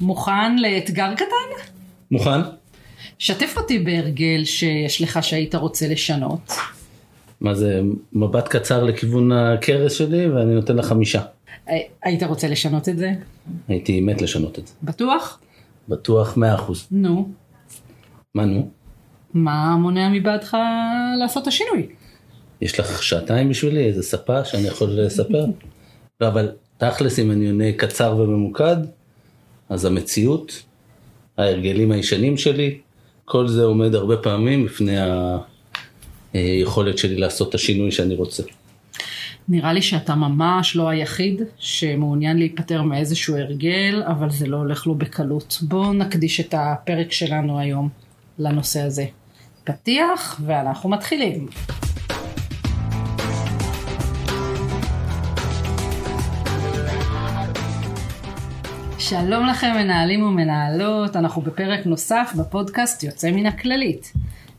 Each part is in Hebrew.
מוכן לאתגר קטן? מוכן? שתף אותי בהרגל שיש לך שהיית רוצה לשנות. מה זה, מבט קצר לכיוון הכרס שלי ואני נותן לה חמישה. הי- היית רוצה לשנות את זה? הייתי מת לשנות את זה. בטוח? בטוח מאה אחוז. נו. מה נו? מה מונע מבעדך לעשות את השינוי? יש לך שעתיים בשבילי? איזה ספה שאני יכול לספר? לא, אבל תכלס אם אני עונה קצר וממוקד, אז המציאות, ההרגלים הישנים שלי, כל זה עומד הרבה פעמים בפני היכולת שלי לעשות את השינוי שאני רוצה. נראה לי שאתה ממש לא היחיד שמעוניין להיפטר מאיזשהו הרגל, אבל זה לא הולך לו בקלות. בואו נקדיש את הפרק שלנו היום לנושא הזה. פתיח, ואנחנו מתחילים. שלום לכם מנהלים ומנהלות, אנחנו בפרק נוסף בפודקאסט יוצא מן הכללית.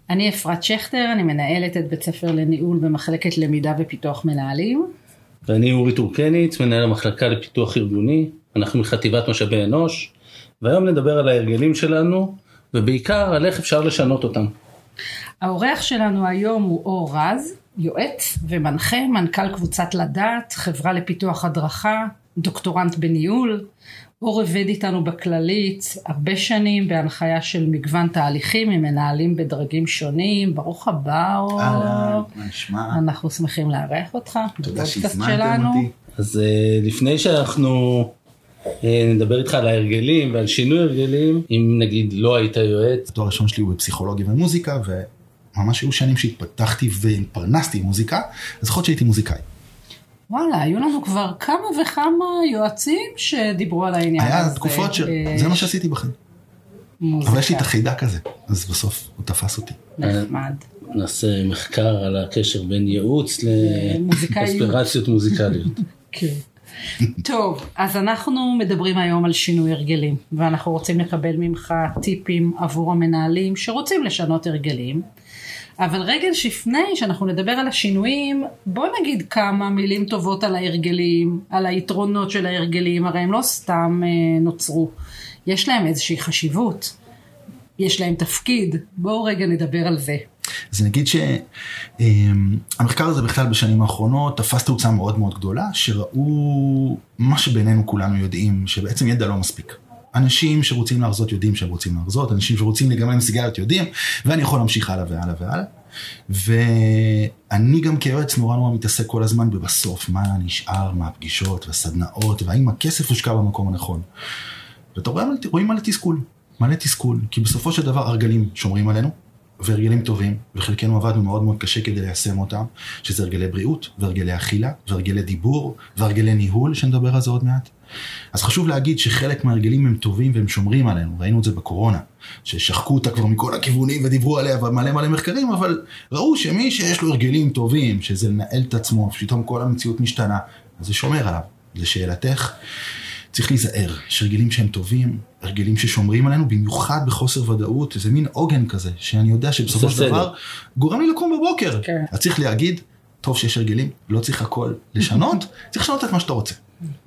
אני אפרת שכטר, אני מנהלת את בית ספר לניהול במחלקת למידה ופיתוח מנהלים. ואני אורי טורקניץ, מנהל המחלקה לפיתוח ארגוני, אנחנו מחטיבת משאבי אנוש, והיום נדבר על ההרגלים שלנו, ובעיקר על איך אפשר לשנות אותם. האורח שלנו היום הוא אור רז, יועץ ומנחה, מנכ"ל קבוצת לדעת, חברה לפיתוח הדרכה, דוקטורנט בניהול. אור עובד איתנו בכללית הרבה שנים בהנחיה של מגוון תהליכים עם מנהלים בדרגים שונים. ברוך הבא אור. אהלן, מה נשמע? אנחנו שמחים לארח אותך תודה שהזמנתם שלנו. אותי. אז אה, לפני שאנחנו אה, נדבר איתך על ההרגלים ועל שינוי הרגלים, אם נגיד לא היית יועץ, התואר הראשון שלי הוא בפסיכולוגיה ומוזיקה, וממש היו שנים שהתפתחתי והתפרנסתי עם מוזיקה, אז יכול להיות שהייתי מוזיקאי. וואלה, היו לנו כבר כמה וכמה יועצים שדיברו על העניין הזה. היה תקופות ש... אה, זה מה שעשיתי בחיים. מוזיקה. אבל יש לי את החיידק הזה, אז בסוף הוא תפס אותי. נחמד. נעשה מחקר על הקשר בין ייעוץ. לאספירציות מוזיקליות. כן. טוב, אז אנחנו מדברים היום על שינוי הרגלים, ואנחנו רוצים לקבל ממך טיפים עבור המנהלים שרוצים לשנות הרגלים. אבל רגע לפני שאנחנו נדבר על השינויים, בוא נגיד כמה מילים טובות על ההרגלים, על היתרונות של ההרגלים, הרי הם לא סתם אה, נוצרו, יש להם איזושהי חשיבות, יש להם תפקיד, בואו רגע נדבר על זה. אז נגיד שהמחקר הזה בכלל בשנים האחרונות תפס תאוצה מאוד מאוד גדולה, שראו מה שבינינו כולנו יודעים, שבעצם ידע לא מספיק. אנשים שרוצים להרזות יודעים שהם רוצים להרזות, אנשים שרוצים להיגמל עם סיגריות יודעים, ואני יכול להמשיך הלאה והלאה והלאה. ואני גם כיועץ נורא נורא מתעסק כל הזמן בבסוף, מה נשאר מהפגישות והסדנאות, והאם הכסף הושקע במקום הנכון. ואתה רואה, רואים מלא תסכול, מלא תסכול, כי בסופו של דבר הרגלים שומרים עלינו, והרגלים טובים, וחלקנו עבדנו מאוד מאוד קשה כדי ליישם אותם, שזה הרגלי בריאות, והרגלי אכילה, והרגלי דיבור, והרגלי ניהול, שנדבר על זה עוד מעט. אז חשוב להגיד שחלק מההרגלים הם טובים והם שומרים עלינו, ראינו את זה בקורונה, ששחקו אותה כבר מכל הכיוונים ודיברו עליה במלא מלא מחקרים, אבל ראו שמי שיש לו הרגלים טובים, שזה לנהל את עצמו, פתאום כל המציאות משתנה, אז זה שומר עליו. לשאלתך, צריך להיזהר, יש הרגלים שהם טובים, הרגלים ששומרים עלינו, במיוחד בחוסר ודאות, איזה מין עוגן כזה, שאני יודע שבסופו של דבר. גורם לי לקום בבוקר. כן. אז צריך להגיד, טוב שיש הרגלים, לא צריך הכל לשנות, צריך לשנות את מה שאתה רוצה.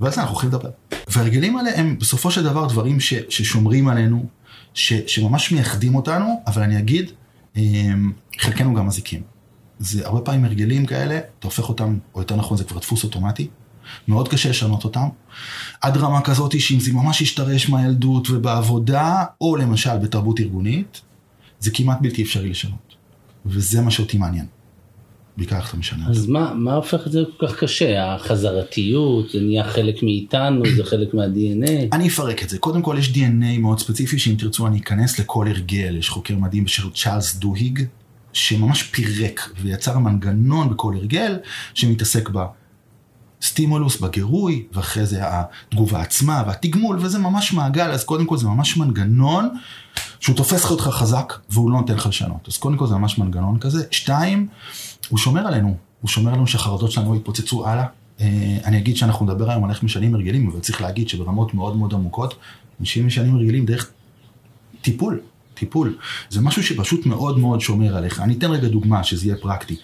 זה אנחנו הולכים לדבר. וההרגלים האלה הם בסופו של דבר דברים ש, ששומרים עלינו, ש, שממש מייחדים אותנו, אבל אני אגיד, אמ, חלקנו גם מזיקים. זה הרבה פעמים הרגלים כאלה, אתה הופך אותם, או יותר נכון זה כבר דפוס אוטומטי, מאוד קשה לשנות אותם, עד רמה כזאת שאם זה ממש השתרש מהילדות ובעבודה, או למשל בתרבות ארגונית, זה כמעט בלתי אפשרי לשנות. וזה מה שאותי מעניין. בעיקר איך אתה משנה את זה. אז מה, מה הופך את זה כל כך קשה? החזרתיות, זה נהיה חלק מאיתנו, זה חלק מה-DNA. אני אפרק את זה. קודם כל יש DNA מאוד ספציפי, שאם תרצו אני אכנס לכל הרגל. יש חוקר מדהים בשם צ'ארלס דוהיג, שממש פירק ויצר מנגנון בכל הרגל, שמתעסק בסטימולוס, בגירוי, ואחרי זה התגובה עצמה והתגמול, וזה ממש מעגל, אז קודם כל זה ממש מנגנון שהוא תופס אותך חזק והוא לא נותן לך לשנות. אז קודם כל זה ממש מנגנון כזה. שתיים, הוא שומר עלינו. הוא שומר עלינו שהחרדות שלנו יתפוצצו הלאה. אה, אני אגיד שאנחנו נדבר היום על איך משנים הרגלים, אבל צריך להגיד שברמות מאוד מאוד עמוקות, אנשים משנים הרגלים דרך טיפול. טיפול. זה משהו שפשוט מאוד מאוד שומר עליך. אני אתן רגע דוגמה שזה יהיה פרקטי.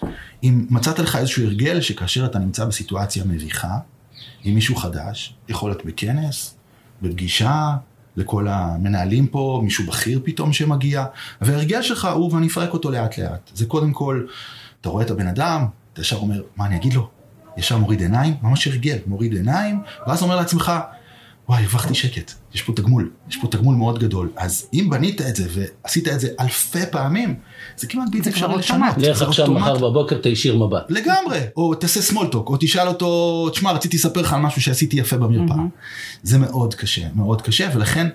אם מצאת לך איזשהו הרגל שכאשר אתה נמצא בסיטואציה מביכה, עם מישהו חדש, יכול להיות בכנס, בפגישה, לכל המנהלים פה, מישהו בכיר פתאום שמגיע, וההרגל שלך הוא, ואני אפרק אותו לאט לאט. זה קודם כל, אתה רואה את הבן אדם, אתה ישר אומר, מה אני אגיד לו? ישר מוריד עיניים, ממש הרגל, מוריד עיניים, ואז אומר לעצמך, וואי, הרווחתי שקט, יש פה תגמול, יש פה תגמול מאוד גדול. אז אם בנית את זה ועשית את זה אלפי פעמים, זה כמעט בלתי אפשרי לשנות. לך עכשיו מחר בבוקר תישיר מבט. לגמרי, או תעשה סמולטוק, או תשאל אותו, תשמע, רציתי לספר לך על משהו שעשיתי יפה במרפאה. זה מאוד קשה, מאוד קשה, ולכן...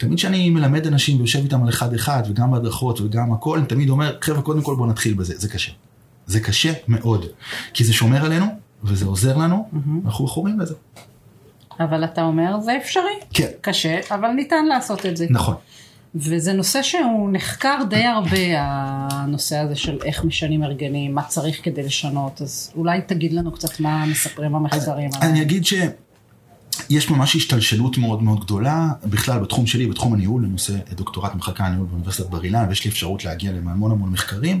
תמיד כשאני מלמד אנשים ויושב איתם על אחד אחד וגם בהדרכות וגם הכל, אני תמיד אומר, חבר'ה, קודם כל בואו נתחיל בזה, זה קשה. זה קשה מאוד, כי זה שומר עלינו וזה עוזר לנו, אנחנו מכורים לזה. אבל אתה אומר זה אפשרי. כן. קשה, אבל ניתן לעשות את זה. נכון. וזה נושא שהוא נחקר די הרבה, הנושא הזה של איך משנים הרגלים, מה צריך כדי לשנות, אז אולי תגיד לנו קצת מה מספרים המחקרים. אני אגיד ש... יש ממש השתלשלות מאוד מאוד גדולה, בכלל בתחום שלי, בתחום הניהול, לנושא דוקטורט במחלקה הניהול באוניברסיטת בר אילן, ויש לי אפשרות להגיע להמון המון מחקרים.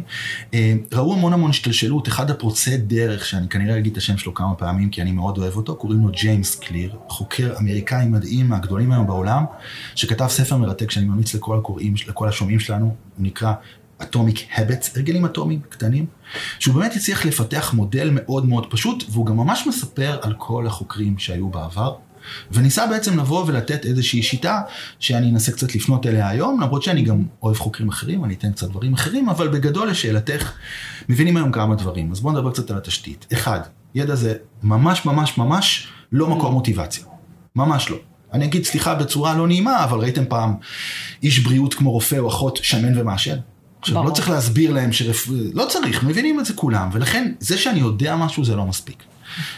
אה, ראו המון המון השתלשלות, אחד הפורצי דרך, שאני כנראה אגיד את השם שלו כמה פעמים, כי אני מאוד אוהב אותו, קוראים לו ג'יימס קליר, חוקר אמריקאי מדהים, מהגדולים היום בעולם, שכתב ספר מרתק שאני ממליץ לכל הקוראים, לכל השומעים שלנו, הוא נקרא אטומיק הבטס, הרגלים אטומיים קטנים, שהוא באמת הצליח לפתח מודל מאוד מאוד פשוט, והוא גם ממש מספר על כל החוקרים שהיו בעבר. וניסה בעצם לבוא ולתת איזושהי שיטה שאני אנסה קצת לפנות אליה היום, למרות שאני גם אוהב חוקרים אחרים, אני אתן קצת דברים אחרים, אבל בגדול לשאלתך, מבינים היום כמה דברים, אז בואו נדבר קצת על התשתית. אחד, ידע זה ממש ממש ממש לא מקור מוטיבציה, ממש לא. אני אגיד סליחה בצורה לא נעימה, אבל ראיתם פעם איש בריאות כמו רופא או אחות שמן ומעשן? עכשיו, לא צריך להסביר להם שרפ... לא צריך, מבינים את זה כולם, ולכן זה שאני יודע משהו זה לא מספיק.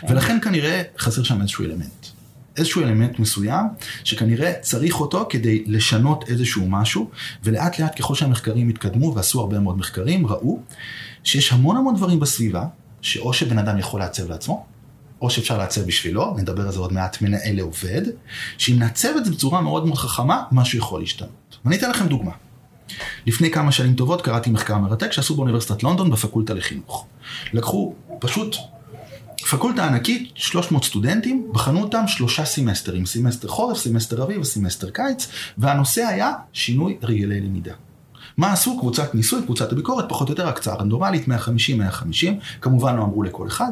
אוקיי. ולכן כנראה חסר שם איזשהו אלמנט. איזשהו אלמנט מסוים, שכנראה צריך אותו כדי לשנות איזשהו משהו, ולאט לאט ככל שהמחקרים התקדמו, ועשו הרבה מאוד מחקרים, ראו שיש המון המון דברים בסביבה, שאו שבן אדם יכול לעצב לעצמו, או שאפשר לעצב בשבילו, נדבר על זה עוד מעט, מנהל לעובד, שאם נעצב את זה בצורה מאוד מאוד חכמה, משהו יכול להשתנות. ואני אתן לכם דוגמה. לפני כמה שנים טובות קראתי מחקר מרתק שעשו באוניברסיטת לונדון בפקולטה לחינוך. לקחו פשוט פקולטה ענקית, 300 סטודנטים, בחנו אותם שלושה סמסטרים, סמסטר חורף, סמסטר אביב וסמסטר קיץ, והנושא היה שינוי הרגלי למידה. מה עשו? קבוצת ניסוי, קבוצת הביקורת, פחות או יותר הקצאה רנדומלית, 150-150, כמובן לא אמרו לכל אחד.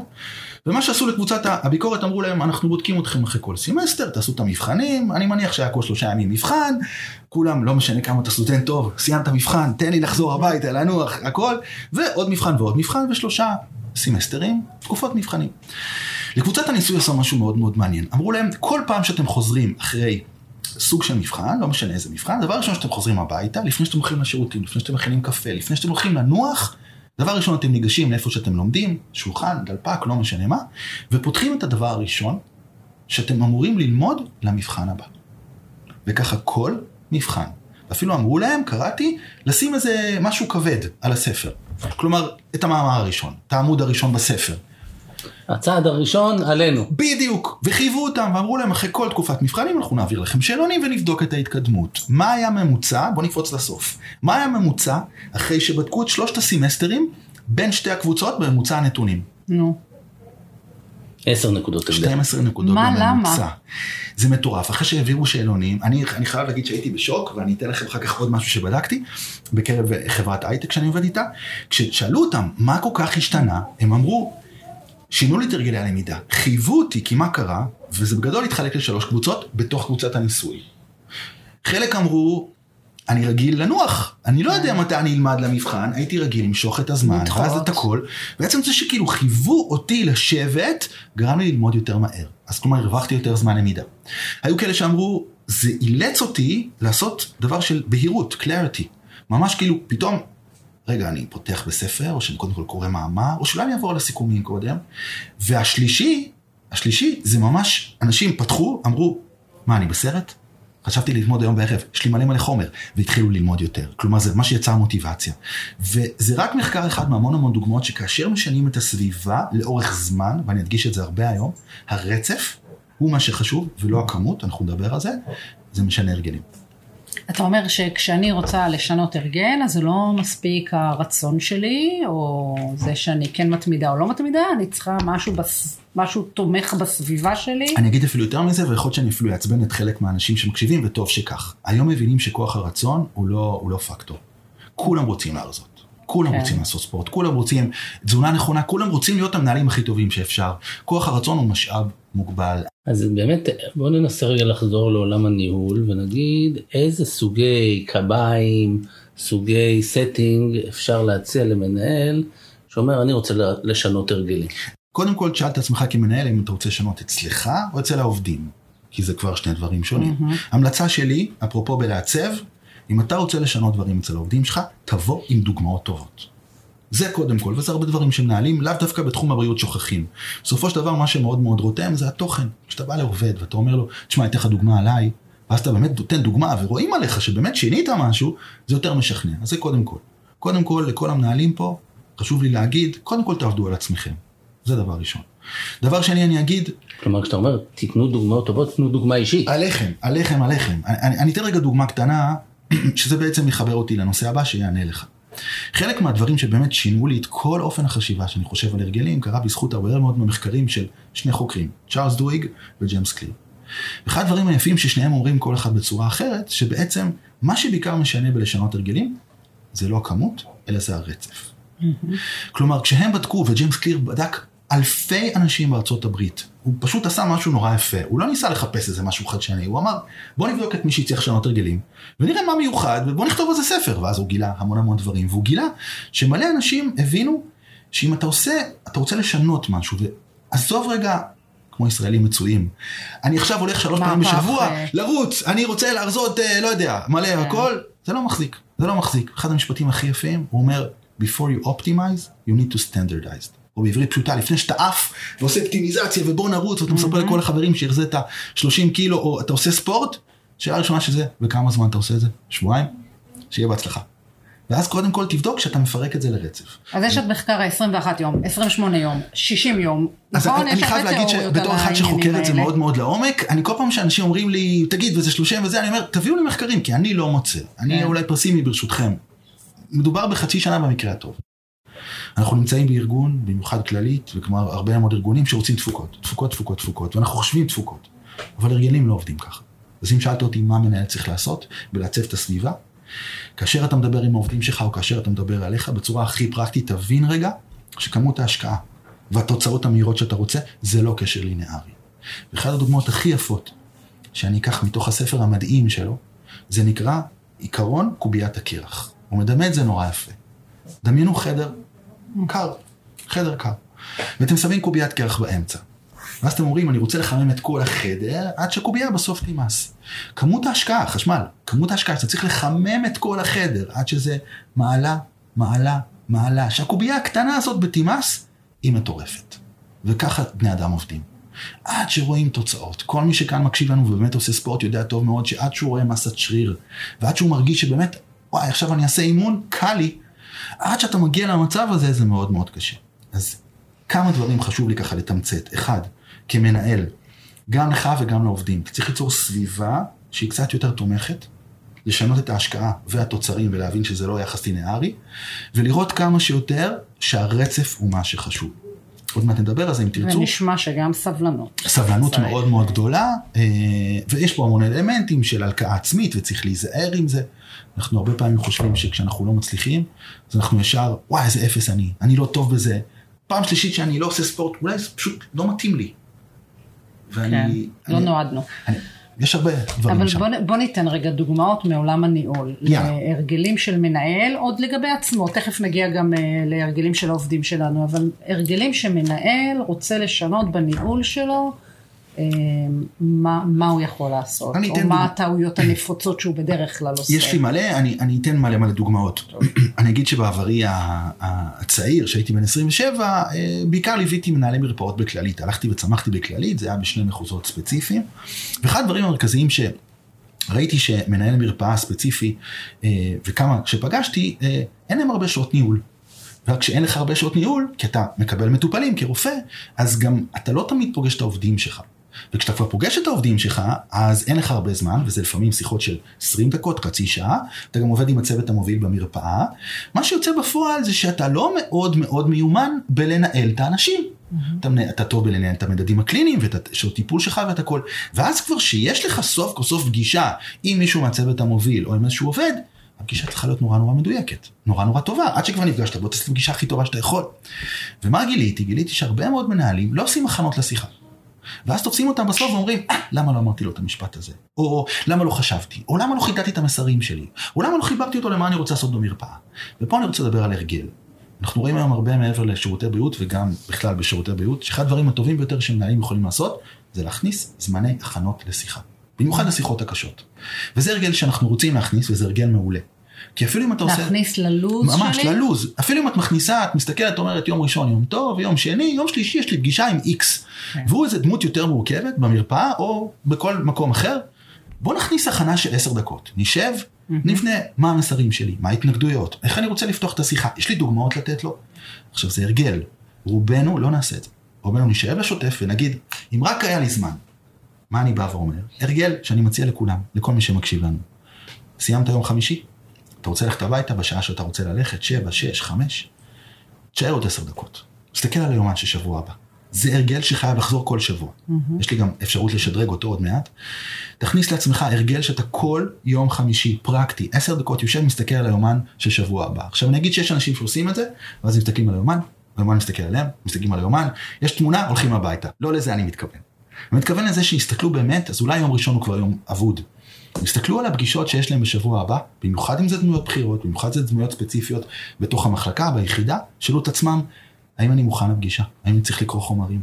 ומה שעשו לקבוצת הביקורת, אמרו להם, אנחנו בודקים אתכם אחרי כל סמסטר, תעשו את המבחנים, אני מניח שהיה כל שלושה ימים מבחן, כולם, לא משנה כמה אתה סטודנט טוב, סיימת מבחן, תן לי לחזור הביתה, לנוח, הכל, ועוד מבחן ועוד מבחן, ושלושה סמסטרים, תקופות מבחנים. לקבוצת הניסוי עשו משהו מאוד מאוד מעניין. אמרו להם, כל פעם שאתם חוזרים אחרי סוג של מבחן, לא משנה איזה מבחן, דבר ראשון שאתם חוזרים הביתה, לפני שאתם הולכים לשירותים, לפני שאתם מכינים קפה, לפני שאתם הולכים לנוח, דבר ראשון אתם ניגשים לאיפה שאתם לומדים, שולחן, דלפק, לא משנה מה, ופותחים את הדבר הראשון שאתם אמורים ללמוד למבחן הבא. וככה כל מבחן. אפילו אמרו להם, קראתי, לשים איזה משהו כבד על הספר. כלומר, את המאמר הראשון, את העמוד הראשון בספר. הצעד הראשון עלינו. בדיוק, וחייבו אותם ואמרו להם אחרי כל תקופת מבחנים אנחנו נעביר לכם שאלונים ונבדוק את ההתקדמות. מה היה ממוצע? בוא נקפוץ לסוף. מה היה ממוצע אחרי שבדקו את שלושת הסמסטרים בין שתי הקבוצות בממוצע הנתונים? נו. 10 נקודות הגדל. 12 נקודות מה, בממוצע. למה? זה מטורף. אחרי שהעבירו שאלונים, אני, אני חייב להגיד שהייתי בשוק, ואני אתן לכם אחר כך עוד משהו שבדקתי, בקרב חברת הייטק שאני עובד איתה. כששאלו אותם מה כל כך השתנה, הם אמרו, שינו לי את הרגלי הלמידה, חייבו אותי כי מה קרה, וזה בגדול התחלק לשלוש קבוצות בתוך קבוצת הניסוי. חלק אמרו, אני רגיל לנוח, אני לא יודע מתי אני אלמד למבחן, הייתי רגיל למשוך את הזמן. ואז את הכל, בעצם זה שכאילו חייבו אותי לשבת, גרם לי ללמוד יותר מהר. אז כלומר הרווחתי יותר זמן למידה. היו כאלה שאמרו, זה אילץ אותי לעשות דבר של בהירות, clarity. ממש כאילו, פתאום, רגע, אני פותח בספר, או שאני קודם כל קורא מאמר, או שאולי אני אעבור על הסיכומים קודם. והשלישי, השלישי, זה ממש, אנשים פתחו, אמרו, מה, אני בסרט? חשבתי ללמוד היום בערב, יש לי מלא מלא חומר, והתחילו ללמוד יותר. כלומר, זה מה שיצר מוטיבציה. וזה רק מחקר אחד מהמון המון דוגמאות, שכאשר משנים את הסביבה לאורך זמן, ואני אדגיש את זה הרבה היום, הרצף הוא מה שחשוב, ולא הכמות, אנחנו נדבר על זה, זה משנה הרגלים. אתה אומר שכשאני רוצה לשנות הרגל, אז זה לא מספיק הרצון שלי, או זה שאני כן מתמידה או לא מתמידה, אני צריכה משהו, בס... משהו תומך בסביבה שלי. אני אגיד אפילו יותר מזה, ויכול להיות שאני אפילו אעצבן את חלק מהאנשים שמקשיבים, וטוב שכך. היום מבינים שכוח הרצון הוא לא, הוא לא פקטור. כולם רוצים להרזות. כולם כן. רוצים לעשות ספורט, כולם רוצים תזונה נכונה, כולם רוצים להיות המנהלים הכי טובים שאפשר. כוח הרצון הוא משאב מוגבל. אז באמת בוא ננסה רגע לחזור לעולם הניהול ונגיד איזה סוגי קביים, סוגי setting אפשר להציע למנהל שאומר אני רוצה לשנות הרגלים. קודם כל תשאל את עצמך כמנהל אם אתה רוצה לשנות אצלך או אצל העובדים, כי זה כבר שני דברים שונים. מהמם. המלצה שלי, אפרופו בלעצב, אם אתה רוצה לשנות דברים אצל העובדים שלך, תבוא עם דוגמאות טובות. זה קודם כל, וזה הרבה דברים שמנהלים, לאו דווקא בתחום הבריאות שוכחים. בסופו של דבר, מה שמאוד מאוד רותם זה התוכן. כשאתה בא לעובד ואתה אומר לו, תשמע, אני אתן לך דוגמה עליי, ואז אתה באמת נותן דוגמה ורואים עליך שבאמת שינית משהו, זה יותר משכנע. אז זה קודם כל. קודם כל, לכל המנהלים פה, חשוב לי להגיד, קודם כל תעבדו על עצמכם. זה דבר ראשון. דבר שני, אני אגיד, כלומר כשאתה אומר תיתנו דוגמאות טובות תנו דוגמה אישית. עליכם, עליכם, עליכם. אני, אני, אני אתן רגע דוגמה קטנה, שזה בעצם יחבר אותי לנושא הבא שיענה לך. חלק מהדברים שבאמת שינו לי את כל אופן החשיבה שאני חושב על הרגלים, קרה בזכות הרבה מאוד מהמחקרים של שני חוקרים, צ'ארלס דוויג וג'יימס קליר. אחד הדברים היפים ששניהם אומרים כל אחד בצורה אחרת, שבעצם מה שבעיקר משנה בלשנות הרגלים, זה לא הכמות, אלא זה הרצף. כלומר, כשהם בדקו, וג'יימס קליר בדק אלפי אנשים בארצות הברית, הוא פשוט עשה משהו נורא יפה, הוא לא ניסה לחפש איזה משהו חדשני, הוא אמר, בוא נבדוק את מי שהצליח לשנות הרגלים, ונראה מה מיוחד, ובוא נכתוב על זה ספר, ואז הוא גילה המון המון דברים, והוא גילה שמלא אנשים הבינו שאם אתה עושה, אתה רוצה לשנות משהו, ועזוב רגע, כמו ישראלים מצויים, אני עכשיו הולך שלוש פעמים בשבוע אה. לרוץ, אני רוצה להרזות, אה, לא יודע, מלא הכל, זה לא מחזיק, זה לא מחזיק. אחד המשפטים הכי יפים, הוא אומר, before you optimize, you need to standardize. או בעברית פשוטה, לפני שאתה עף ועושה אופטימיזציה ובוא נרוץ ואתה מספר לכל החברים שהחזית 30 קילו או אתה עושה ספורט, שאלה ראשונה שזה, וכמה זמן אתה עושה את זה? שבועיים? שיהיה בהצלחה. ואז קודם כל תבדוק שאתה מפרק את זה לרצף. אז יש את מחקר ה-21 יום, 28 יום, 60 יום, אז נכון? אני, אני חייב להגיד שבתור אחד שחוקר את זה. מאוד מאוד לעומק, אני כל פעם שאנשים אומרים לי, תגיד, וזה 30 וזה, אני אומר, תביאו לי מחקרים, כי אני לא מוצא. אני כן. אולי פסימי ברשותכם. מדובר בחצי שנה במקרה הטוב. אנחנו נמצאים בארגון, במיוחד כללית, וכמו הרבה מאוד ארגונים שרוצים תפוקות. תפוקות, תפוקות, תפוקות, ואנחנו חושבים תפוקות. אבל הרגלים לא עובדים ככה. אז אם שאלת אותי מה מנהל צריך לעשות, בלעצב את הסביבה, כאשר אתה מדבר עם העובדים שלך, או כאשר אתה מדבר עליך, בצורה הכי פרקטית, תבין רגע שכמות ההשקעה והתוצאות המהירות שאתה רוצה, זה לא קשר לינארי. ואחת הדוגמאות הכי יפות שאני אקח מתוך הספר המדהים שלו, זה נקרא עיקרון קוביית הקרח. הוא מדמה את זה נורא יפה. דמיינו חדר קר, חדר קר, ואתם שמים קוביית קרח באמצע. ואז אתם אומרים, אני רוצה לחמם את כל החדר, עד שהקובייה בסוף תימס. כמות ההשקעה, חשמל, כמות ההשקעה, שאתה צריך לחמם את כל החדר, עד שזה מעלה, מעלה, מעלה. שהקובייה הקטנה הזאת בתימס, היא מטורפת. וככה בני אדם עובדים. עד שרואים תוצאות. כל מי שכאן מקשיב לנו ובאמת עושה ספורט יודע טוב מאוד שעד שהוא רואה מסת שריר, ועד שהוא מרגיש שבאמת, וואי, עכשיו אני אעשה אימון, קל לי, עד שאתה מגיע למצב הזה זה מאוד מאוד קשה. אז כמה דברים חשוב לי ככה לתמצת. אחד, כמנהל, גם לך וגם לעובדים, אתה צריך ליצור סביבה שהיא קצת יותר תומכת, לשנות את ההשקעה והתוצרים ולהבין שזה לא יחס לינארי, ולראות כמה שיותר שהרצף הוא מה שחשוב. עוד מעט נדבר על זה אם תרצו. ונשמע שגם סבלנות. סבלנות צריך. מאוד מאוד גדולה, אה, ויש פה המון אלמנטים של הלקאה עצמית וצריך להיזהר עם זה. אנחנו הרבה פעמים חושבים שכשאנחנו לא מצליחים, אז אנחנו ישר, וואי איזה אפס אני, אני לא טוב בזה. פעם שלישית שאני לא עושה ספורט, אולי זה פשוט לא מתאים לי. ואני... כן, לא אני- נועדנו. אני- יש הרבה דברים אבל שם. בוא, נ- בוא ניתן רגע דוגמאות מעולם הניהול. יאללה. להרגלים של מנהל, עוד לגבי עצמו, תכף נגיע גם אה, להרגלים של העובדים שלנו, אבל הרגלים שמנהל רוצה לשנות בניהול שלו, מה, מה הוא יכול לעשות, או אתן מה. הטעויות הנפוצות שהוא בדרך כלל עושה. יש לי מלא, אני, אני אתן מלא מלא דוגמאות. אני אגיד שבעברי הצעיר, שהייתי בן 27, אה, בעיקר ליוויתי מנהלי מרפאות בכללית. הלכתי וצמחתי בכללית, זה היה בשני מחוזות ספציפיים. ואחד הדברים המרכזיים שראיתי שמנהל מרפאה ספציפי, אה, וכמה שפגשתי, אה, אין להם הרבה שעות ניהול. רק כשאין לך הרבה שעות ניהול, כי אתה מקבל מטופלים כרופא, אז גם אתה לא תמיד פוגש את העובדים שלך. וכשאתה כבר פוגש את העובדים שלך, אז אין לך הרבה זמן, וזה לפעמים שיחות של 20 דקות, חצי שעה, אתה גם עובד עם הצוות המוביל במרפאה. מה שיוצא בפועל זה שאתה לא מאוד מאוד מיומן בלנהל את האנשים. אתה, מנהל- אתה טוב בלנהל את המדדים הקליניים ואת השעות טיפול שלך ואת הכל. ואז כבר שיש לך סוף כל סוף פגישה עם מישהו מהצוות המוביל או עם איזשהו עובד, הפגישה צריכה להיות נורא נורא מדויקת, נורא נורא טובה, עד שכבר נפגשת, בוא תעשה את הפגישה הכי טובה שאתה יכול. ומה גיליתי? גיליתי שהרבה מאוד מנהלים לא עושים הכנות לשיחה. ואז תופסים אותם בסוף ואומרים, אה, למה לא אמרתי לו את המשפט הזה? או למה לא חשבתי? או למה לא חידדתי את המסרים שלי? או למה לא חיברתי אותו למה אני רוצה לעשות במרפאה? ופה אני רוצה לדבר על הרגל. אנחנו רואים היום הרבה מעבר לשירותי בריאות וגם בכלל בשירותי בריאות, שאחד הדברים הטובים ביותר שמנהלים יכולים לעשות, זה להכניס זמני הכנות לשיחה. במיוחד לשיחות הקשות. וזה הרגל שאנחנו רוצים להכניס וזה הרגל מעולה. כי אפילו אם אתה עושה... להכניס ללוז ממש, שלי? ללוז. אפילו אם את מכניסה, את מסתכלת, אומרת יום ראשון יום טוב, יום שני, יום שלישי יש לי פגישה עם איקס. כן. והוא איזה דמות יותר מורכבת במרפאה או בכל מקום אחר. בוא נכניס הכנה של עשר דקות. נשב, נבנה מה המסרים שלי, מה ההתנגדויות, איך אני רוצה לפתוח את השיחה, יש לי דוגמאות לתת לו. עכשיו זה הרגל, רובנו לא נעשה את זה. רובנו נשאר לשוטף ונגיד, אם רק היה לי זמן, מה אני בא ואומר? הרגל שאני מציע לכולם, לכל מי שמקשיב לנו. סיימת יום חמישי? אתה רוצה ללכת הביתה בשעה שאתה רוצה ללכת, שבע, שש, חמש? תשאר עוד עשר דקות. תסתכל על היומן של שבוע הבא. זה הרגל שחייב לחזור כל שבוע. יש לי גם אפשרות לשדרג אותו עוד מעט. תכניס לעצמך הרגל שאתה כל יום חמישי, פרקטי, עשר דקות יושב מסתכל על היומן של שבוע הבא. עכשיו אני אגיד שיש אנשים שעושים את זה, ואז מסתכלים על היומן, היומן מסתכל עליהם, מסתכלים על היומן, יש תמונה, הולכים הביתה. לא לזה אני מתכוון. אני מתכוון לזה שיסתכלו באמת, אז אולי יום ראשון הוא כבר יום אבוד. תסתכלו על הפגישות שיש להם בשבוע הבא, במיוחד אם זה דמויות בכירות, במיוחד זה דמויות ספציפיות בתוך המחלקה, ביחידה, שאלו את עצמם, האם אני מוכן לפגישה? האם אני צריך לקרוא חומרים?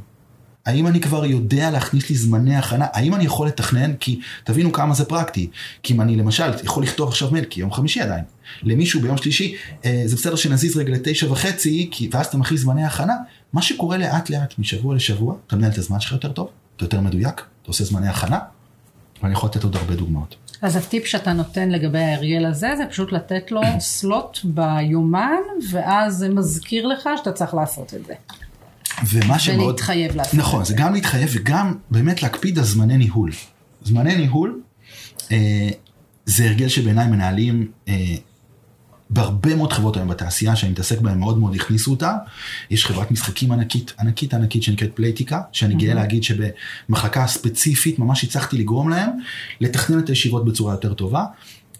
האם אני כבר יודע להכניס לי זמני הכנה? האם אני יכול לתכנן? כי תבינו כמה זה פרקטי. כי אם אני למשל יכול לכתוב עכשיו מייל, כי יום חמישי עדיין, למישהו ביום שלישי, אה, זה בסדר שנזיז רגע לתשע וחצי, כי, ואז אתה מכניס זמני הכנה. מה שקורה לאט לאט משבוע לשבוע, אתה מנהל את הזמן שלך יותר טוב, אתה יותר מדויק, אתה עושה זמני הכנה, ואני יכול לתת עוד הרבה דוגמאות. אז הטיפ שאתה נותן לגבי ההרגל הזה זה פשוט לתת לו סלוט ביומן ואז זה מזכיר לך שאתה צריך לעשות את זה. ומה שמאוד... ולהתחייב לעשות נכון, את זה גם להתחייב וגם באמת להקפיד על זמני ניהול. זמני ניהול אה, זה הרגל שבעיניי מנהלים אה, בהרבה מאוד חברות היום בתעשייה שאני מתעסק בהן מאוד מאוד הכניסו אותה. יש חברת משחקים ענקית, ענקית ענקית שנקראת פלייטיקה, שאני גאה להגיד שבמחלקה ספציפית ממש הצלחתי לגרום להם לתכנן את הישיבות בצורה יותר טובה.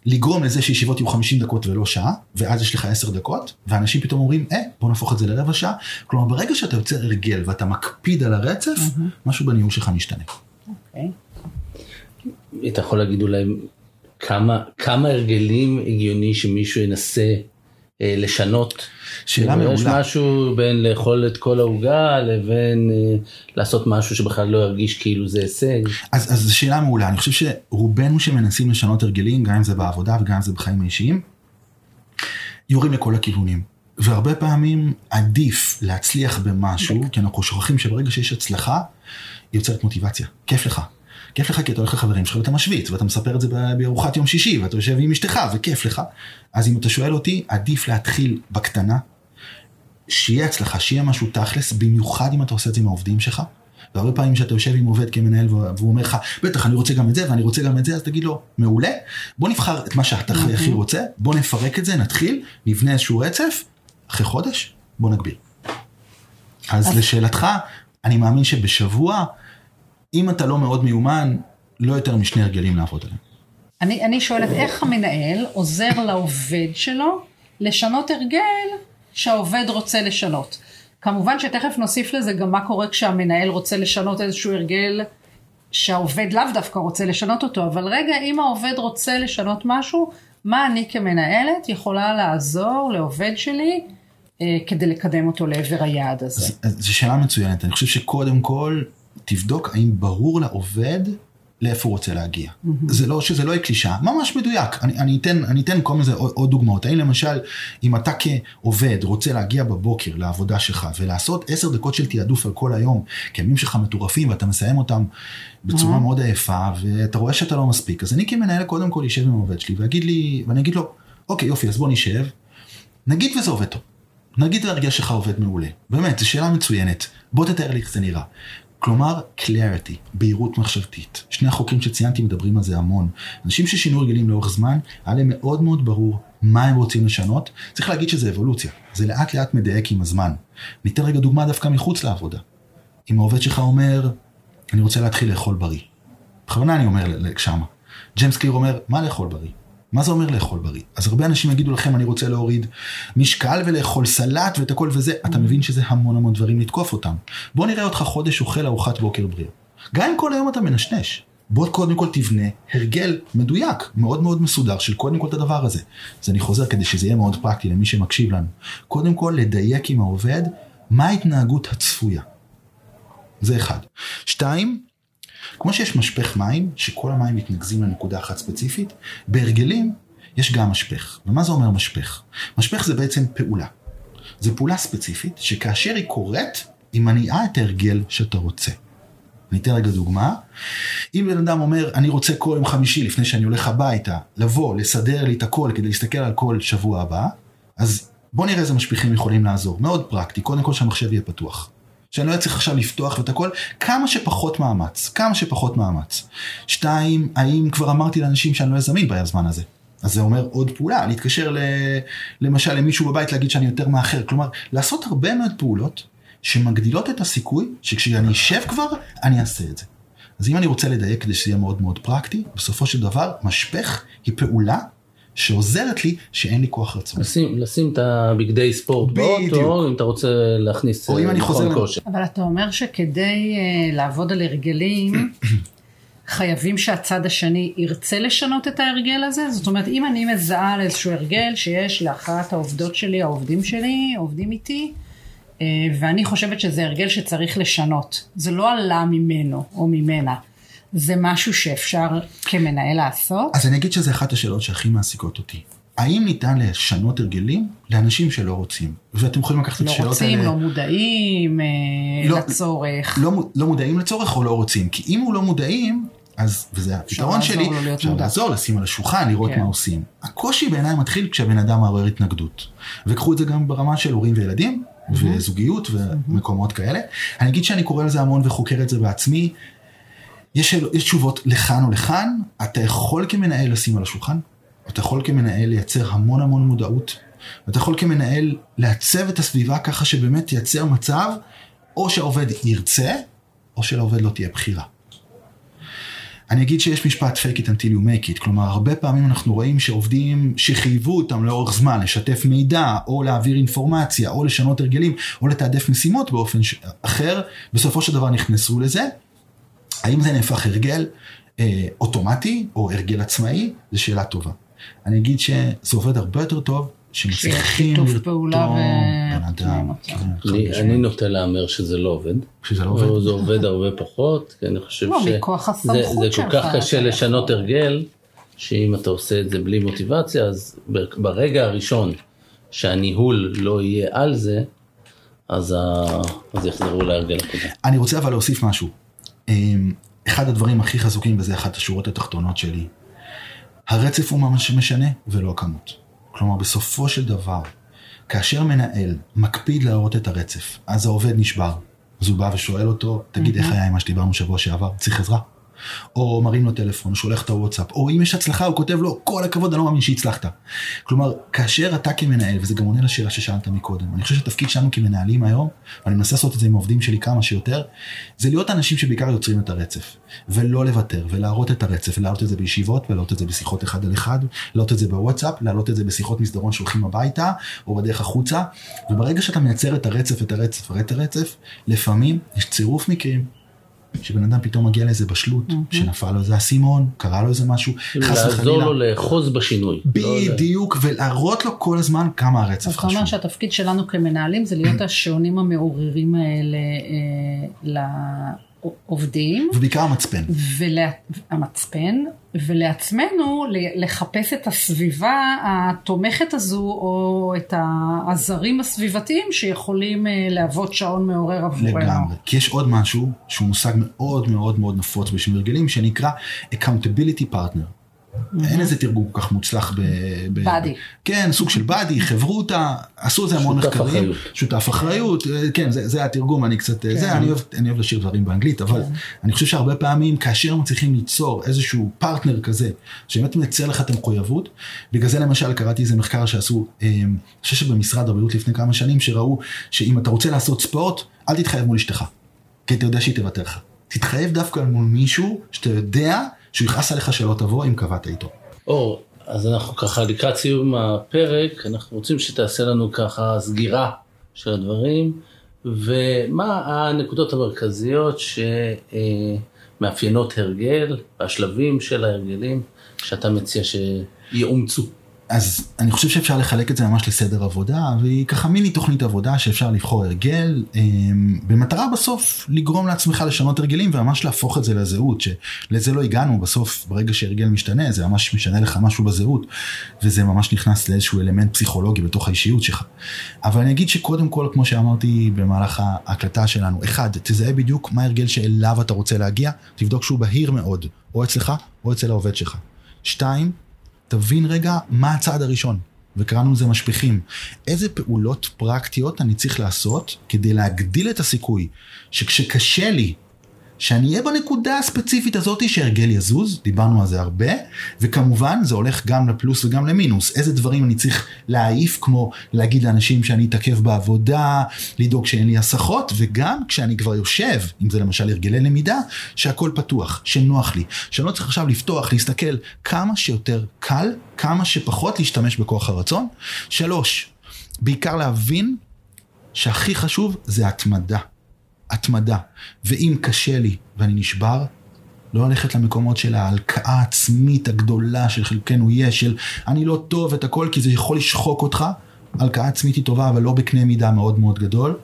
לגרום לזה שישיבות יהיו 50 דקות ולא שעה, ואז יש לך 10 דקות, ואנשים פתאום אומרים, אה, בוא נהפוך את זה לרבע שעה. כלומר, ברגע שאתה יוצר הרגל ואתה מקפיד על הרצף, משהו בניהול שלך משתנה. אוקיי. אתה יכול להגיד אולי כמה, כמה הרגלים הגיוני שמישהו ינסה אה, לשנות? שאלה כאילו, יש מעולה. משהו בין לאכול את כל העוגה לבין אה, לעשות משהו שבכלל לא ירגיש כאילו זה הישג. אז, אז זו שאלה מעולה, אני חושב שרובנו שמנסים לשנות הרגלים, גם אם זה בעבודה וגם אם זה בחיים האישיים, יורים לכל הכיוונים. והרבה פעמים עדיף להצליח במשהו, כי אנחנו שוכחים שברגע שיש הצלחה, יוצרת מוטיבציה. כיף לך. כיף לך כי אתה הולך לחברים שלך ואתה משוויץ, ואתה מספר את זה בארוחת יום שישי, ואתה יושב עם אשתך, וכיף לך. אז אם אתה שואל אותי, עדיף להתחיל בקטנה, שיהיה הצלחה, שיהיה משהו תכלס, במיוחד אם אתה עושה את זה עם העובדים שלך. והרבה פעמים כשאתה יושב עם עובד כמנהל והוא אומר לך, בטח אני רוצה גם את זה ואני רוצה גם את זה, אז תגיד לו, מעולה, בוא נבחר את מה שאתה הכי הכי רוצה, בוא נפרק את זה, נתחיל, נבנה איזשהו רצף, אחרי חודש, בוא נגביר. אז לשאלתך, אני מאמין שבשבוע, אם אתה לא מאוד מיומן, לא יותר משני הרגלים לעבוד עליהם. אני, אני שואלת איך המנהל עוזר לעובד שלו לשנות הרגל שהעובד רוצה לשנות. כמובן שתכף נוסיף לזה גם מה קורה כשהמנהל רוצה לשנות איזשהו הרגל שהעובד לאו דווקא רוצה לשנות אותו, אבל רגע, אם העובד רוצה לשנות משהו, מה אני כמנהלת יכולה לעזור לעובד שלי אה, כדי לקדם אותו לעבר היעד הזה? זו שאלה מצוינת, אני חושב שקודם כל, תבדוק האם ברור לעובד לאיפה הוא רוצה להגיע. זה לא, שזה לא יהיה קלישאה, ממש מדויק. אני, אני אתן, אני אתן כל מיני עוד, עוד דוגמאות. האם למשל, אם אתה כעובד רוצה להגיע בבוקר לעבודה שלך ולעשות עשר דקות של תעדוף על כל היום, כי הימים שלך מטורפים ואתה מסיים אותם בצורה מאוד עייפה, ואתה רואה שאתה לא מספיק, אז אני כמנהל קודם כל אשב עם העובד שלי ואגיד לי, ואני אגיד לו, אוקיי יופי, אז בוא נשב, נגיד וזה עובד טוב. נגיד ההרגל שלך עובד מעולה. באמת, זו שאלה מצוינת. בוא תתאר לי איך זה נראה. כלומר, clarity, בהירות מחשבתית. שני החוקרים שציינתי מדברים על זה המון. אנשים ששינו הרגלים לאורך זמן, היה להם מאוד מאוד ברור מה הם רוצים לשנות. צריך להגיד שזה אבולוציה, זה לאט לאט מדייק עם הזמן. ניתן רגע דוגמה דווקא מחוץ לעבודה. אם העובד שלך אומר, אני רוצה להתחיל לאכול בריא. בכוונה אני אומר שמה. ג'יימס קליר אומר, מה לאכול בריא? מה זה אומר לאכול בריא? אז הרבה אנשים יגידו לכם, אני רוצה להוריד משקל ולאכול סלט ואת הכל וזה, אתה מבין שזה המון המון דברים לתקוף אותם. בוא נראה אותך חודש אוכל ארוחת בוקר בריאה. גם אם כל היום אתה מנשנש, בוא קודם כל תבנה הרגל מדויק, מאוד מאוד מסודר של קודם כל את הדבר הזה. אז אני חוזר כדי שזה יהיה מאוד פרקטי למי שמקשיב לנו. קודם כל לדייק עם העובד מה ההתנהגות הצפויה. זה אחד. שתיים, כמו שיש משפך מים, שכל המים מתנקזים לנקודה אחת ספציפית, בהרגלים יש גם משפך. ומה זה אומר משפך? משפך זה בעצם פעולה. זו פעולה ספציפית, שכאשר היא קורית, היא מניעה את ההרגל שאתה רוצה. אני אתן רגע דוגמה. אם בן אדם אומר, אני רוצה כל יום חמישי לפני שאני הולך הביתה, לבוא, לסדר לי את הכל כדי להסתכל על כל שבוע הבא, אז בוא נראה איזה משפיכים יכולים לעזור. מאוד פרקטי, קודם כל שהמחשב יהיה פתוח. שאני לא צריך עכשיו לפתוח את הכל, כמה שפחות מאמץ, כמה שפחות מאמץ. שתיים, האם כבר אמרתי לאנשים שאני לא זמין בזמן הזה? אז זה אומר עוד פעולה, להתקשר ל, למשל למישהו בבית להגיד שאני יותר מאחר, כלומר, לעשות הרבה מאוד פעולות שמגדילות את הסיכוי שכשאני אשב כבר, אני אעשה את זה. אז אם אני רוצה לדייק כדי שזה יהיה מאוד מאוד פרקטי, בסופו של דבר, משפך היא פעולה שעוזרת לי שאין לי כוח רצון. לשים, לשים את הבגדי ספורט באוטו, אם אתה רוצה להכניס או אם אני חוזר כושר. אבל אתה אומר שכדי uh, לעבוד על הרגלים, חייבים שהצד השני ירצה לשנות את ההרגל הזה? זאת אומרת, אם אני מזהה על איזשהו הרגל שיש לאחת העובדות שלי, העובדים שלי, עובדים איתי, uh, ואני חושבת שזה הרגל שצריך לשנות. זה לא עלה ממנו או ממנה. זה משהו שאפשר כמנהל לעשות? אז אני אגיד שזה אחת השאלות שהכי מעסיקות אותי. האם ניתן לשנות הרגלים לאנשים שלא רוצים? ואתם יכולים לקחת את לא השאלות רוצים, האלה... לא מודעים לא- לצורך. לא, לא מודעים לצורך או לא רוצים? כי אם הוא לא מודעים, אז, וזה הפתרון שלי, אפשר מודע. לעזור, לשים על השולחן, לראות כן. מה עושים. הקושי בעיניי מתחיל כשהבן אדם מעורר התנגדות. וקחו את זה גם ברמה של הורים וילדים, וזוגיות ומקומות כאלה. אני אגיד שאני קורא לזה המון וחוקר את זה בעצמי. יש, שאל- יש תשובות לכאן או לכאן, אתה יכול כמנהל לשים על השולחן, אתה יכול כמנהל לייצר המון המון מודעות, אתה יכול כמנהל לעצב את הסביבה ככה שבאמת תייצר מצב, או שהעובד ירצה, או שלעובד לא תהיה בחירה. אני אגיד שיש משפט fake it until you make it, כלומר הרבה פעמים אנחנו רואים שעובדים שחייבו אותם לאורך זמן לשתף מידע, או להעביר אינפורמציה, או לשנות הרגלים, או לתעדף משימות באופן ש... אחר, בסופו של דבר נכנסו לזה. האם זה נהפך הרגל אה, אוטומטי או הרגל עצמאי? זו שאלה טובה. אני אגיד שזה עובד הרבה יותר טוב, שמצליחים לרתום ו- בן אדם. כן, אני, אני. נוטה להמר שזה לא עובד. שזה לא עובד. זה עובד הרבה פחות, כי אני חושב לא, ש... מכוח זה, הסמכות זה כל כך קשה לשנות. הרגל, שאם אתה עושה את זה בלי מוטיבציה, אז ברגע הראשון שהניהול לא יהיה על זה, אז, ה... אז יחזרו להרגל הקודם. אני רוצה אבל להוסיף משהו. אמ, אחד הדברים הכי חזוקים, וזה אחת השורות התחתונות שלי, הרצף הוא מה שמשנה ולא הכמות. כלומר, בסופו של דבר, כאשר מנהל מקפיד להראות את הרצף, אז העובד נשבר. אז הוא בא ושואל אותו, תגיד איך היה עם מה שדיברנו שבוע שעבר, צריך עזרה? או מרים לו טלפון, שולח את הוואטסאפ, או אם יש הצלחה הוא כותב לו, כל הכבוד, אני לא מאמין שהצלחת. כלומר, כאשר אתה כמנהל, וזה גם עונה לשאלה ששאלת מקודם, אני חושב שהתפקיד שלנו כמנהלים היום, ואני מנסה לעשות את זה עם העובדים שלי כמה שיותר, זה להיות אנשים שבעיקר יוצרים את הרצף, ולא לוותר, ולהראות את הרצף, ולהעלות את זה בישיבות, ולהעלות את זה בשיחות אחד על אחד, להעלות את זה בוואטסאפ, להעלות את זה בשיחות מסדרון שהולכים הביתה, או בדרך החוצה, וברגע שאתה מייצר את הרצף, את הרצף, את הרצף, לפעמים יש צירוף מקרים. שבן אדם פתאום מגיע לאיזה בשלות, שנפל לו איזה אסימון, קרה לו איזה משהו, חס לעזור וחלילה. לו לאחוז בשינוי. לא בדיוק, ולהראות לו כל הזמן כמה הרצף אתה אומר חשוב. שהתפקיד שלנו כמנהלים זה להיות השעונים המעוררים האלה לעובדים, ובעיקר המצפן. והמצפן, ולעצמנו ל- לחפש את הסביבה התומכת הזו, או את העזרים הסביבתיים שיכולים אה, להוות שעון מעורר עבורנו. לגמרי. כי יש עוד משהו שהוא מושג מאוד מאוד מאוד נפוץ בשינוי הרגלים, שנקרא accountability partner. אין איזה תרגום כל כך מוצלח ב... ב- באדי. כן, סוג של באדי, חברותה, עשו את זה המון שותף מחקרים. אחריות. שותף אחריות, אה, כן, זה, זה התרגום, אני קצת, כן. זה, אני אוהב, אני אוהב לשיר דברים באנגלית, אבל כן. אני חושב שהרבה פעמים כאשר מצליחים ליצור איזשהו פרטנר כזה, שבאמת מייצר לך את המחויבות, בגלל זה למשל קראתי איזה מחקר שעשו, אה, אני חושב שבמשרד הבריאות לפני כמה שנים, שראו שאם אתה רוצה לעשות ספורט, אל תתחייב מול אשתך, כי אתה יודע שהיא תוותר לך. תתחייב דווקא מול מישהו שאתה יודע שהוא יכעס עליך שלא תבוא אם קבעת איתו. אור, אז אנחנו ככה לקראת סיום הפרק, אנחנו רוצים שתעשה לנו ככה סגירה של הדברים, ומה הנקודות המרכזיות שמאפיינות הרגל, השלבים של ההרגלים, שאתה מציע שיאומצו. אז אני חושב שאפשר לחלק את זה ממש לסדר עבודה, והיא ככה מיני תוכנית עבודה שאפשר לבחור הרגל, אמ, במטרה בסוף לגרום לעצמך לשנות הרגלים וממש להפוך את זה לזהות, שלזה לא הגענו בסוף, ברגע שהרגל משתנה, זה ממש משנה לך משהו בזהות, וזה ממש נכנס לאיזשהו אלמנט פסיכולוגי בתוך האישיות שלך. אבל אני אגיד שקודם כל, כמו שאמרתי במהלך ההקלטה שלנו, אחד, תזהה בדיוק מה ההרגל שאליו אתה רוצה להגיע, תבדוק שהוא בהיר מאוד, או אצלך או אצל העובד שלך. שתיים, תבין רגע מה הצעד הראשון, וקראנו לזה משפיכים. איזה פעולות פרקטיות אני צריך לעשות כדי להגדיל את הסיכוי שכשקשה לי, שאני אהיה בנקודה הספציפית הזאת שהרגל יזוז, דיברנו על זה הרבה, וכמובן זה הולך גם לפלוס וגם למינוס. איזה דברים אני צריך להעיף, כמו להגיד לאנשים שאני אתעכב בעבודה, לדאוג שאין לי הסחות, וגם כשאני כבר יושב, אם זה למשל הרגלי למידה, שהכל פתוח, שנוח לי, שאני לא צריך עכשיו לפתוח, להסתכל כמה שיותר קל, כמה שפחות להשתמש בכוח הרצון. שלוש, בעיקר להבין שהכי חשוב זה התמדה. התמדה. ואם קשה לי ואני נשבר, לא ללכת למקומות של ההלקאה העצמית הגדולה של חלקנו יש, של אני לא טוב את הכל, כי זה יכול לשחוק אותך. הלקאה עצמית היא טובה, אבל לא בקנה מידה מאוד מאוד גדול.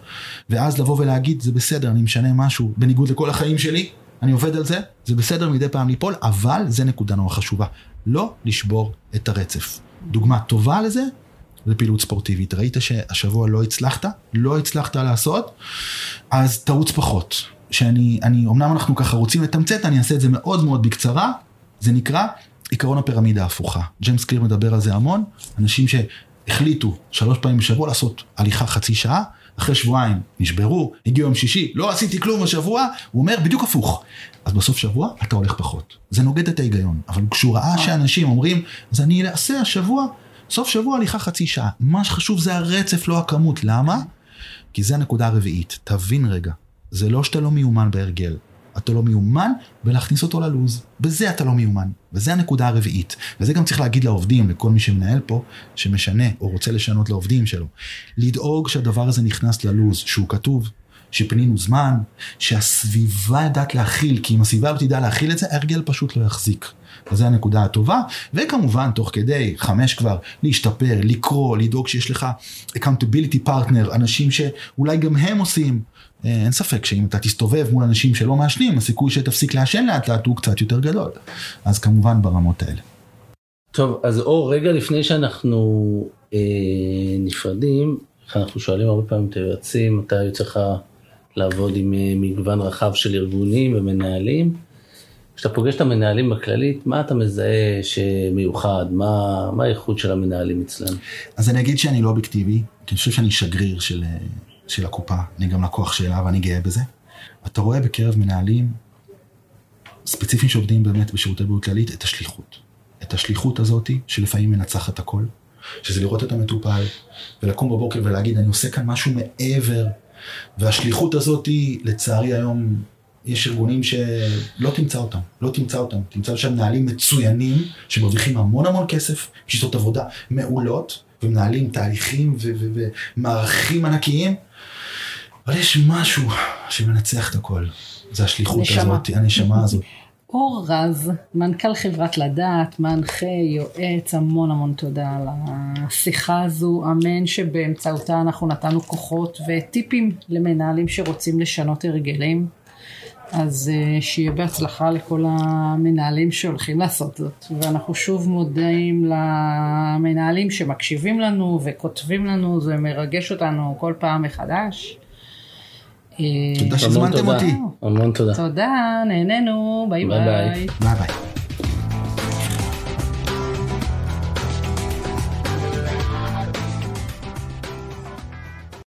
ואז לבוא ולהגיד, זה בסדר, אני משנה משהו, בניגוד לכל החיים שלי, אני עובד על זה, זה בסדר מדי פעם ליפול, אבל זה נקודה נורא חשובה. לא לשבור את הרצף. דוגמה טובה לזה, זה פעילות ספורטיבית. ראית שהשבוע לא הצלחת, לא הצלחת לעשות, אז תרוץ פחות. שאני, אני, אמנם אנחנו ככה רוצים לתמצת, אני אעשה את זה מאוד מאוד בקצרה, זה נקרא עקרון הפירמידה ההפוכה. ג'יימס קליר מדבר על זה המון, אנשים שהחליטו שלוש פעמים בשבוע לעשות הליכה חצי שעה, אחרי שבועיים נשברו, הגיעו יום שישי, לא עשיתי כלום השבוע, הוא אומר בדיוק הפוך. אז בסוף שבוע אתה הולך פחות. זה נוגד את ההיגיון, אבל כשהוא ראה שאנשים אומרים, אז אני אעשה השבוע, סוף שבוע הליכה חצי שעה. מה שחשוב זה הרצף, לא הכמות. למה? כי זה הנקודה הרביעית. תבין רגע, זה לא שאתה לא מיומן בהרגל. אתה לא מיומן בלהכניס אותו ללוז. בזה אתה לא מיומן. וזה הנקודה הרביעית. וזה גם צריך להגיד לעובדים, לכל מי שמנהל פה, שמשנה או רוצה לשנות לעובדים שלו. לדאוג שהדבר הזה נכנס ללוז, שהוא כתוב, שפנינו זמן, שהסביבה יודעת להכיל, כי אם הסביבה לא תדע להכיל את זה, ההרגל פשוט לא יחזיק. וזו הנקודה הטובה, וכמובן תוך כדי חמש כבר להשתפר, לקרוא, לדאוג שיש לך accountability partner, אנשים שאולי גם הם עושים. אין ספק שאם אתה תסתובב מול אנשים שלא מעשנים, הסיכוי שתפסיק לעשן לאט לאט הוא קצת יותר גדול. אז כמובן ברמות האלה. טוב, אז אור, רגע לפני שאנחנו אה, נפרדים, אנחנו שואלים הרבה פעמים את היועצים, מתי יוצא לך לעבוד עם אה, מגוון רחב של ארגונים ומנהלים. כשאתה פוגש את המנהלים בכללית, מה אתה מזהה שמיוחד? מה, מה האיכות של המנהלים אצלם? אז אני אגיד שאני לא אובייקטיבי, כי אני חושב שאני שגריר של, של הקופה, אני גם לקוח שלה ואני גאה בזה. אתה רואה בקרב מנהלים ספציפיים שעובדים באמת בשירותי בריאות כללית את השליחות. את השליחות הזאת שלפעמים מנצחת הכל, שזה לראות את המטופל ולקום בבוקר ולהגיד אני עושה כאן משהו מעבר, והשליחות הזאת לצערי היום יש ארגונים שלא תמצא אותם, לא תמצא אותם. תמצא שם מנהלים מצוינים שמרוויחים המון המון כסף, שיטות עבודה מעולות, ומנהלים תהליכים ומערכים ענקיים, אבל יש משהו שמנצח את הכל. זה השליחות נשמה. הזאת, הנשמה הזאת. אור רז, מנכ"ל חברת לדעת, מנחה, יועץ, המון המון תודה על השיחה הזו. אמן שבאמצעותה אנחנו נתנו כוחות וטיפים למנהלים שרוצים לשנות הרגלים. אז אה, שיהיה בהצלחה לכל המנהלים שהולכים לעשות זאת. ואנחנו שוב מודים למנהלים שמקשיבים לנו וכותבים לנו, זה מרגש אותנו כל פעם מחדש. אה, תודה שהזמנתם. אותי. המון תודה. תודה, נהנינו, ביי. ביי. ביי ביי.